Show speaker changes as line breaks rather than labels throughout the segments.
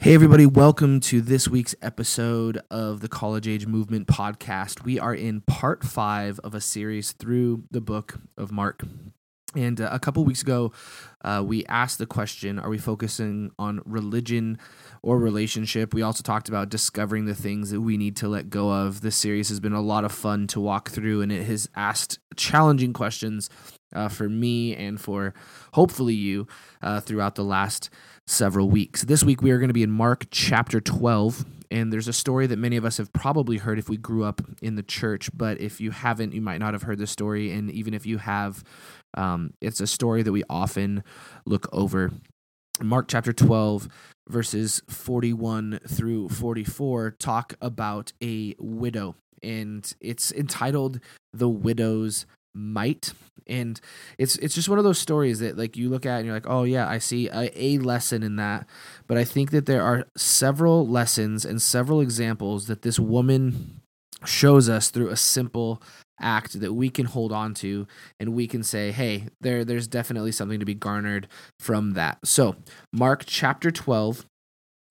Hey, everybody, welcome to this week's episode of the College Age Movement podcast. We are in part five of a series through the book of Mark. And uh, a couple weeks ago, uh, we asked the question Are we focusing on religion or relationship? We also talked about discovering the things that we need to let go of. This series has been a lot of fun to walk through, and it has asked challenging questions uh, for me and for hopefully you uh, throughout the last several weeks. This week we are going to be in Mark chapter 12. And there's a story that many of us have probably heard if we grew up in the church, but if you haven't, you might not have heard the story. And even if you have, um, it's a story that we often look over. Mark chapter 12, verses 41 through 44, talk about a widow. And it's entitled The Widow's Mite and it's it's just one of those stories that like you look at and you're like oh yeah i see a, a, lesson in that. But i think that there are several lessons and several examples that this woman shows us through a simple act that we can hold on to and we can say hey there there's definitely something to be garnered from that. So mark chapter 12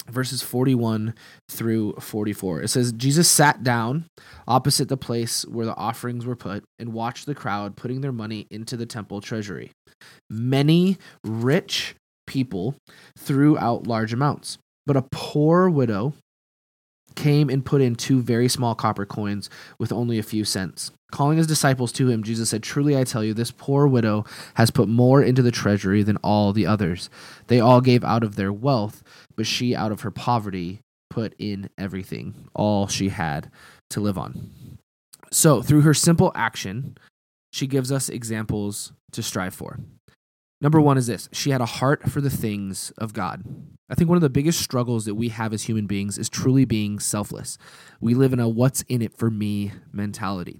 verses 41 through 44. It says, Jesus sat down opposite the place where the offerings were put and watched the crowd putting their money into the temple treasury. Many rich people threw out large amounts, but a poor widow came and put in two very small copper coins with only a few cents. Calling his disciples to him, Jesus said, Truly I tell you, this poor widow has put more into the treasury than all the others. They all gave out of their wealth, but she, out of her poverty, put in everything, all she had to live on. So, through her simple action, she gives us examples to strive for. Number one is this she had a heart for the things of God. I think one of the biggest struggles that we have as human beings is truly being selfless. We live in a what's in it for me mentality.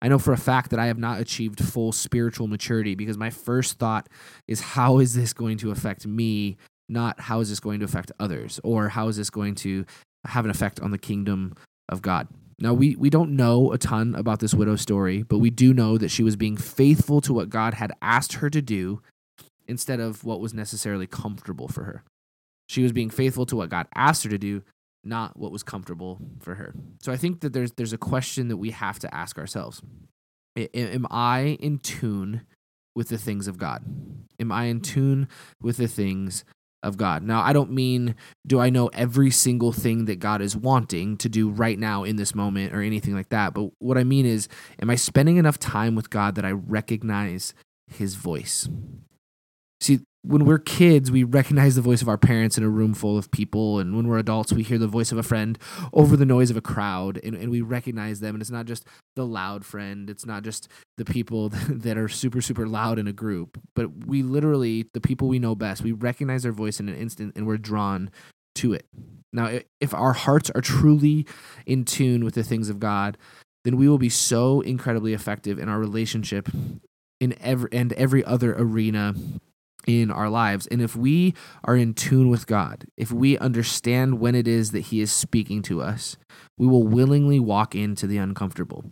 I know for a fact that I have not achieved full spiritual maturity because my first thought is how is this going to affect me, not how is this going to affect others, or how is this going to have an effect on the kingdom of God. Now, we, we don't know a ton about this widow story, but we do know that she was being faithful to what God had asked her to do instead of what was necessarily comfortable for her. She was being faithful to what God asked her to do, not what was comfortable for her. So I think that there's there's a question that we have to ask ourselves. Am I in tune with the things of God? Am I in tune with the things of God? Now, I don't mean do I know every single thing that God is wanting to do right now in this moment or anything like that, but what I mean is am I spending enough time with God that I recognize his voice? See, when we're kids, we recognize the voice of our parents in a room full of people. And when we're adults, we hear the voice of a friend over the noise of a crowd and, and we recognize them. And it's not just the loud friend, it's not just the people that are super, super loud in a group, but we literally, the people we know best, we recognize their voice in an instant and we're drawn to it. Now, if our hearts are truly in tune with the things of God, then we will be so incredibly effective in our relationship in every and every other arena in our lives. And if we are in tune with God, if we understand when it is that He is speaking to us, we will willingly walk into the uncomfortable.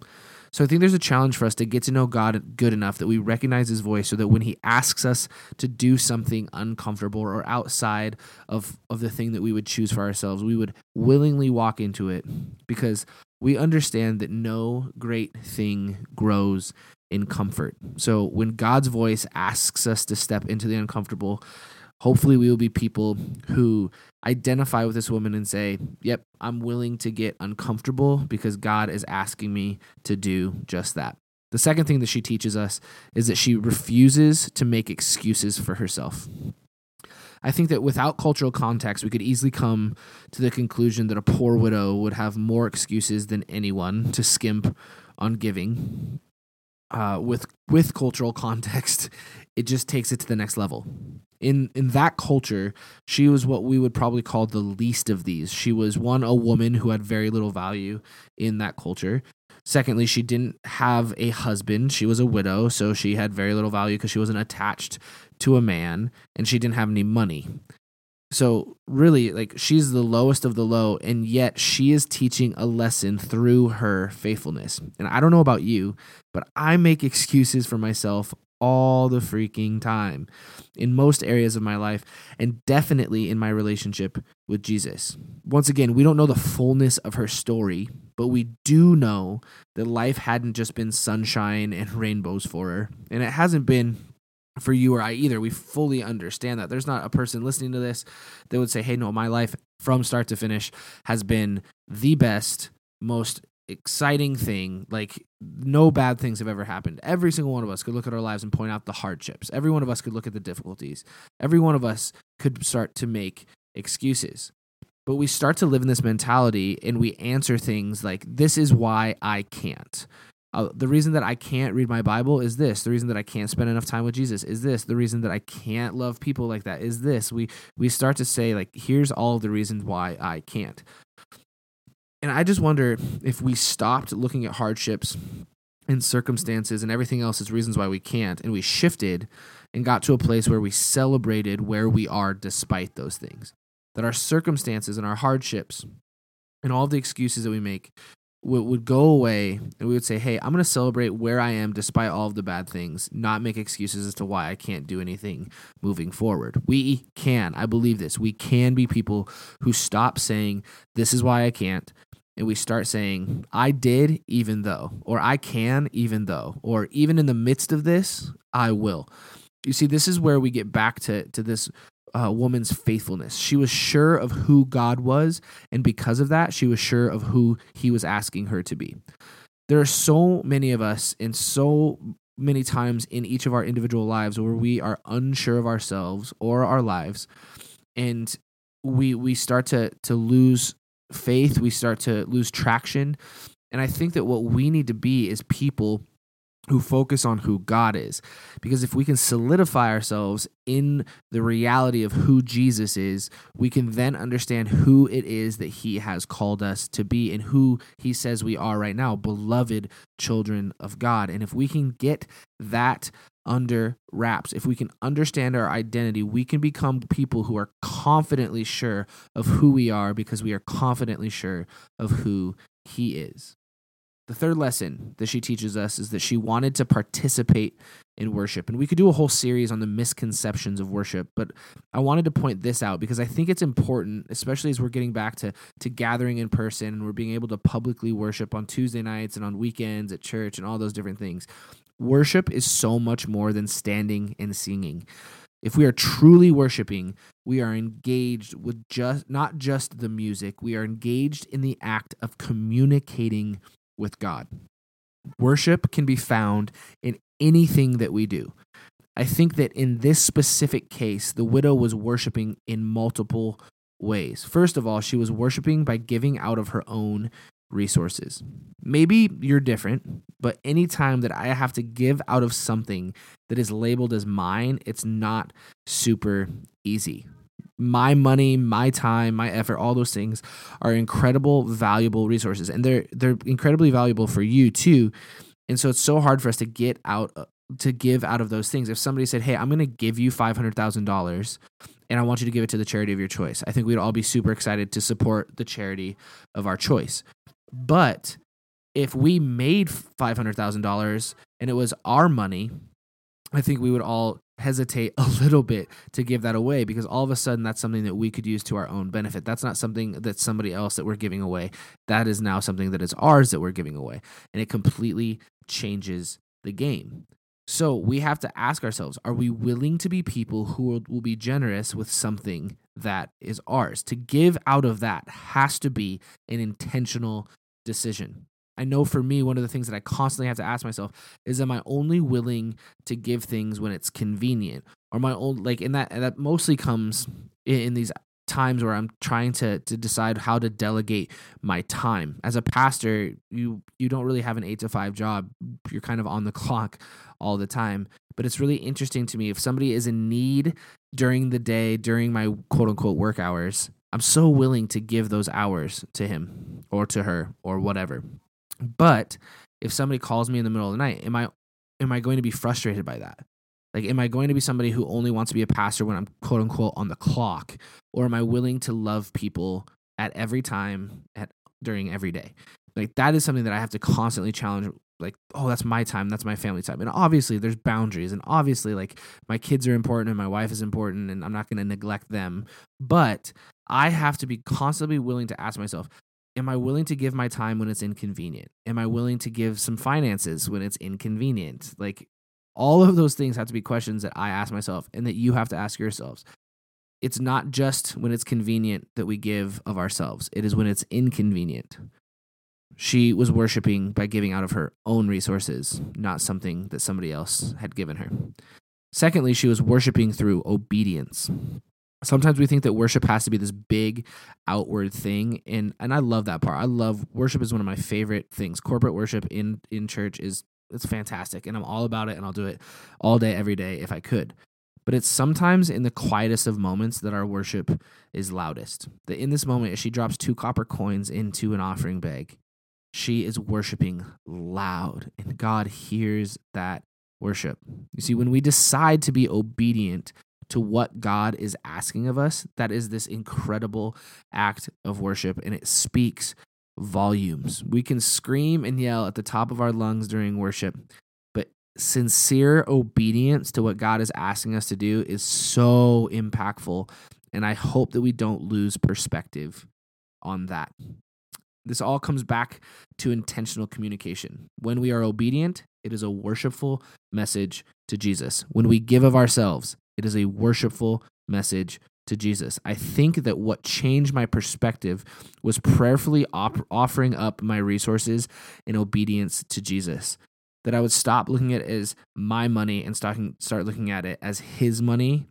So I think there's a challenge for us to get to know God good enough that we recognize His voice so that when He asks us to do something uncomfortable or outside of, of the thing that we would choose for ourselves, we would willingly walk into it because we understand that no great thing grows in comfort. So when God's voice asks us to step into the uncomfortable, hopefully we will be people who identify with this woman and say, Yep, I'm willing to get uncomfortable because God is asking me to do just that. The second thing that she teaches us is that she refuses to make excuses for herself. I think that without cultural context, we could easily come to the conclusion that a poor widow would have more excuses than anyone to skimp on giving uh, with with cultural context, it just takes it to the next level. In in that culture, she was what we would probably call the least of these. She was one a woman who had very little value in that culture. Secondly, she didn't have a husband. She was a widow, so she had very little value because she wasn't attached to a man and she didn't have any money. So really like she's the lowest of the low and yet she is teaching a lesson through her faithfulness. And I don't know about you, but I make excuses for myself all the freaking time in most areas of my life and definitely in my relationship with Jesus. Once again, we don't know the fullness of her story, but we do know that life hadn't just been sunshine and rainbows for her. And it hasn't been for you or I either. We fully understand that. There's not a person listening to this that would say, hey, no, my life from start to finish has been the best, most exciting thing. Like, no bad things have ever happened. Every single one of us could look at our lives and point out the hardships. Every one of us could look at the difficulties. Every one of us could start to make excuses. But we start to live in this mentality and we answer things like, this is why I can't. Uh, the reason that I can't read my Bible is this. The reason that I can't spend enough time with Jesus is this. The reason that I can't love people like that is this. We we start to say like, here's all the reasons why I can't. And I just wonder if we stopped looking at hardships and circumstances and everything else as reasons why we can't, and we shifted and got to a place where we celebrated where we are despite those things. That our circumstances and our hardships and all the excuses that we make would, would go away and we would say, hey, I'm going to celebrate where I am despite all of the bad things, not make excuses as to why I can't do anything moving forward. We can. I believe this. We can be people who stop saying, this is why I can't. And we start saying, I did even though, or I can even though, or even in the midst of this, I will. You see, this is where we get back to, to this uh, woman's faithfulness. She was sure of who God was, and because of that, she was sure of who He was asking her to be. There are so many of us, and so many times in each of our individual lives where we are unsure of ourselves or our lives, and we we start to to lose faith, we start to lose traction, and I think that what we need to be is people who focus on who God is. Because if we can solidify ourselves in the reality of who Jesus is, we can then understand who it is that He has called us to be and who He says we are right now beloved children of God. And if we can get that under wraps, if we can understand our identity, we can become people who are confidently sure of who we are because we are confidently sure of who He is. The third lesson that she teaches us is that she wanted to participate in worship. And we could do a whole series on the misconceptions of worship, but I wanted to point this out because I think it's important, especially as we're getting back to, to gathering in person and we're being able to publicly worship on Tuesday nights and on weekends at church and all those different things. Worship is so much more than standing and singing. If we are truly worshiping, we are engaged with just not just the music, we are engaged in the act of communicating with God. Worship can be found in anything that we do. I think that in this specific case, the widow was worshiping in multiple ways. First of all, she was worshiping by giving out of her own resources. Maybe you're different, but anytime that I have to give out of something that is labeled as mine, it's not super easy my money, my time, my effort, all those things are incredible valuable resources and they're they're incredibly valuable for you too. And so it's so hard for us to get out uh, to give out of those things. If somebody said, "Hey, I'm going to give you $500,000 and I want you to give it to the charity of your choice." I think we'd all be super excited to support the charity of our choice. But if we made $500,000 and it was our money, I think we would all hesitate a little bit to give that away because all of a sudden that's something that we could use to our own benefit. That's not something that somebody else that we're giving away. That is now something that is ours that we're giving away. And it completely changes the game. So we have to ask ourselves are we willing to be people who will, be generous with something that is ours? To give out of that has to be an intentional decision. I know for me, one of the things that I constantly have to ask myself is, am I only willing to give things when it's convenient, or my own like, and that that mostly comes in, in these times where I'm trying to to decide how to delegate my time. As a pastor, you you don't really have an 8 to 5 job. You're kind of on the clock all the time. But it's really interesting to me if somebody is in need during the day, during my quote unquote work hours, I'm so willing to give those hours to him or to her or whatever. But if somebody calls me in the middle of the night, am I am I going to be frustrated by that? Like, am I going to be somebody who only wants to be a pastor when I'm quote unquote on the clock, or am I willing to love people at every time at during every day? Like that is something that I have to constantly challenge like oh that's my time that's my family time and obviously there's boundaries and obviously like my kids are important and my wife is important and i'm not going to neglect them but i have to be constantly willing to ask myself am i willing to give my time when it's inconvenient? Am i willing to give some finances when it's inconvenient? Like all of those things have to be questions that i ask myself and that you have to ask yourselves. It's not just when it's convenient that we give of ourselves. It is when it's inconvenient. She was worshiping by giving out of her own resources, not something that somebody else had given her. Secondly, she was worshiping through obedience. Sometimes we think that worship has to be this big outward thing and and I love that part. I love worship is one of my favorite things. Corporate worship in in church is it's fantastic and I'm all about it and I'll do it all day every day if I could. But it's sometimes in the quietest of moments that our worship is loudest. That in this moment, as she drops two copper coins into an offering bag, she is worshiping loud, and God hears that worship. You see, when we decide to be obedient to what God is asking of us, that is this incredible act of worship, and it speaks volumes. We can scream and yell at the top of our lungs during worship, but sincere obedience to what God is asking us to do is so impactful. And I hope that we don't lose perspective on that. This all comes back to intentional communication. When we are obedient, it is a worshipful message to Jesus. When we give of ourselves, it is a worshipful message to Jesus. I think that what changed my perspective was prayerfully op- offering up my resources in obedience to Jesus. That I would stop looking at it as my money and start looking at it as his money.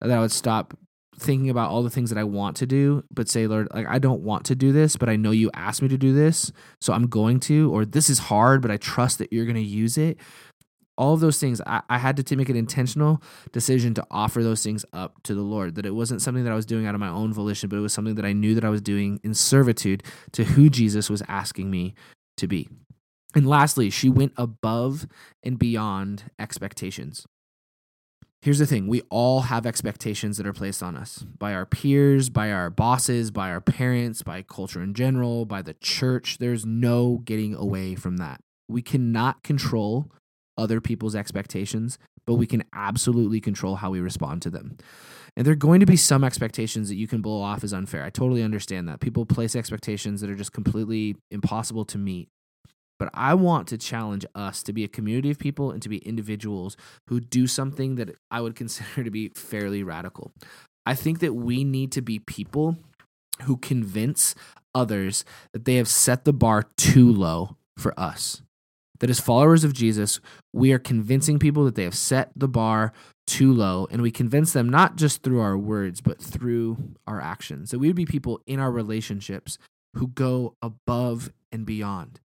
That I would stop thinking about all the things that I want to do, but say, Lord, like I don't want to do this, but I know you asked me to do this, so I'm going to, or this is hard, but I trust that you're going to use it. All of those things, I, I had to, to make an intentional decision to offer those things up to the Lord. That it wasn't something that I was doing out of my own volition, but it was something that I knew that I was doing in servitude to who Jesus was asking me to be. And lastly, she went above and beyond expectations. Here's the thing we all have expectations that are placed on us by our peers, by our bosses, by our parents, by culture in general, by the church. There's no getting away from that. We cannot control other people's expectations, but we hmm. can absolutely control how we respond to them. And there are going to be some expectations that you can blow off as unfair. I totally understand that. People place expectations that are just completely impossible to meet. But I want to challenge us to be a community of people and to be individuals who do something that I would consider to be fairly radical. I think that we need to be people who convince others that they have set the bar too low for us. That as followers of Jesus, we are convincing people that they have set the bar too low, and we convince them not just through our words, but through our actions. That we would be people in our relationships who go above and beyond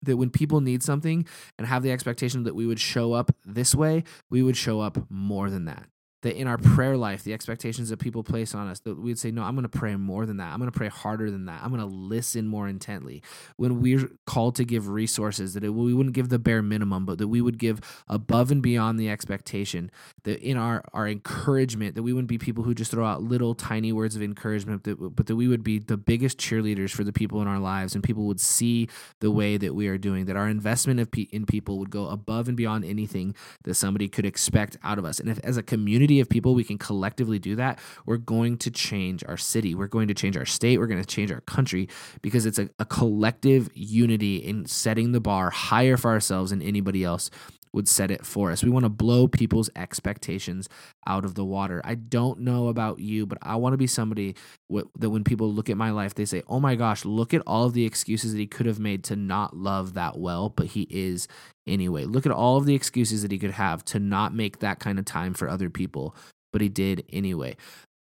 that when people need something and have the expectation that we would show up this way, we would show up more than that that in our prayer life, the expectations that people place on us, that we'd say, No, I'm going to pray more than that. I'm going to pray harder than that. I'm going to listen more intently. When we're called to give resources, that it, we wouldn't give the bare minimum, but that we would give above and beyond the expectation. That in our, our encouragement, that we wouldn't be people who just throw out little tiny words of encouragement, that, but that we would be the biggest cheerleaders for the people in our lives and people would see the way that we are doing, that our investment in people would go above and beyond anything that somebody could expect out of us. And if as a community, community of people, we can collectively do that, we're going to change our city. We're going to change our state. We're going to change our country because it's a, a collective unity in setting the bar higher for ourselves than anybody else would set it for us. We want to blow people's expectations out of the water. I don't know about you, but I want to be somebody that when people look at my life, they say, oh my gosh, look at all of the excuses that he could have made to not love that well, but he is anyway. Look at all of the excuses that he could have to not make that kind of time for other people, but he did anyway.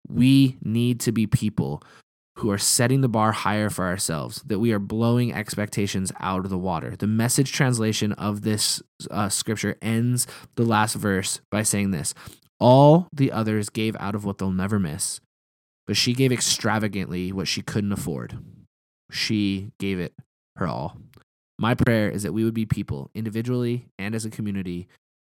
We need to be people who are setting the bar higher for ourselves, that we are blowing expectations out of the water. The message translation of this uh, scripture ends the last verse by saying this All the others gave out of what they'll never miss, but she gave extravagantly what she couldn't afford. She gave it her all. My prayer is that we would be people, individually and as a community,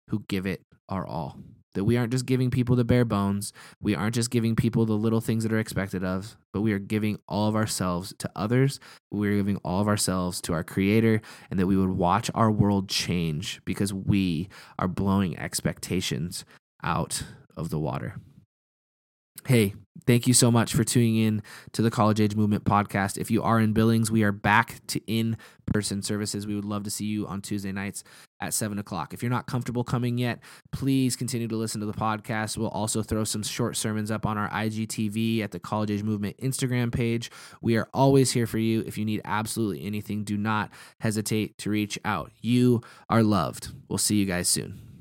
who give it our all. That we aren't just giving people the bare bones, we aren't just giving people the little things that are expected of, but we are giving all of ourselves to others. We are giving all of ourselves to our Creator, and that we would watch our world change because we are blowing expectations out of the water. Hey, thank you so much for tuning in to the College Age Movement podcast. If you are in Billings, we are back to in person services. We would love to see you on Tuesday nights at 7 o'clock. If you're not comfortable coming yet, please continue to listen to the podcast. We'll also throw some short sermons up on our IGTV at the College Age Movement Instagram page. We are always here for you. If you need absolutely anything, do not hesitate to reach out. You are loved. We'll see you guys soon.